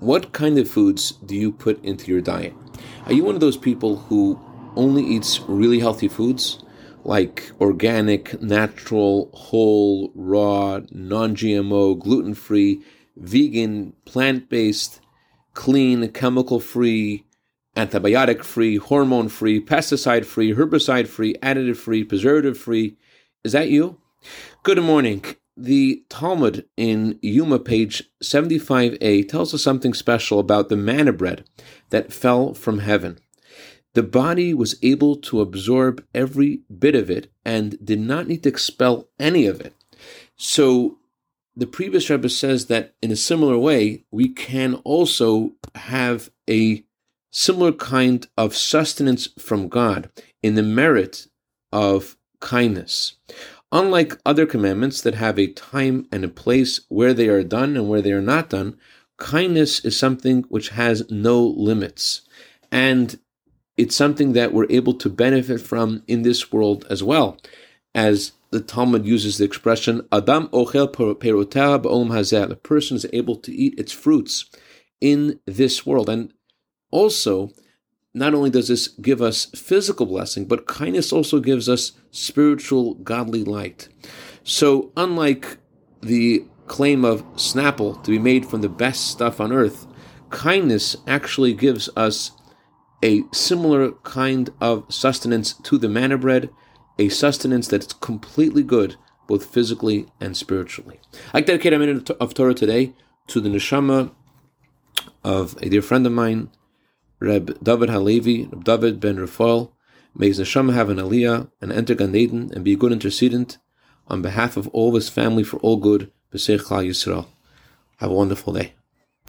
what kind of foods do you put into your diet? Are you one of those people who only eats really healthy foods? like organic, natural, whole, raw, non GMO, gluten free, vegan, plant based, clean, chemical free, antibiotic free, hormone free, pesticide free, herbicide free, additive free, preservative free. Is that you? Good morning. The Talmud in Yuma, page 75a, tells us something special about the manna bread that fell from heaven. The body was able to absorb every bit of it and did not need to expel any of it. So the previous Rebbe says that in a similar way, we can also have a similar kind of sustenance from God in the merit of kindness. Unlike other commandments that have a time and a place where they are done and where they are not done, kindness is something which has no limits. And it's something that we're able to benefit from in this world as well. As the Talmud uses the expression, Adam ochel hazel. A person is able to eat its fruits in this world. And also, not only does this give us physical blessing, but kindness also gives us spiritual godly light. So, unlike the claim of Snapple to be made from the best stuff on earth, kindness actually gives us a similar kind of sustenance to the manna bread, a sustenance that's completely good, both physically and spiritually. I dedicate a minute of Torah today to the neshama of a dear friend of mine, Reb David Halevi, Reb David ben Rafael. May his neshama have an aliyah and enter Gan Eden and be a good intercedent on behalf of all his family for all good. B'seich Yisrael. Have a wonderful day.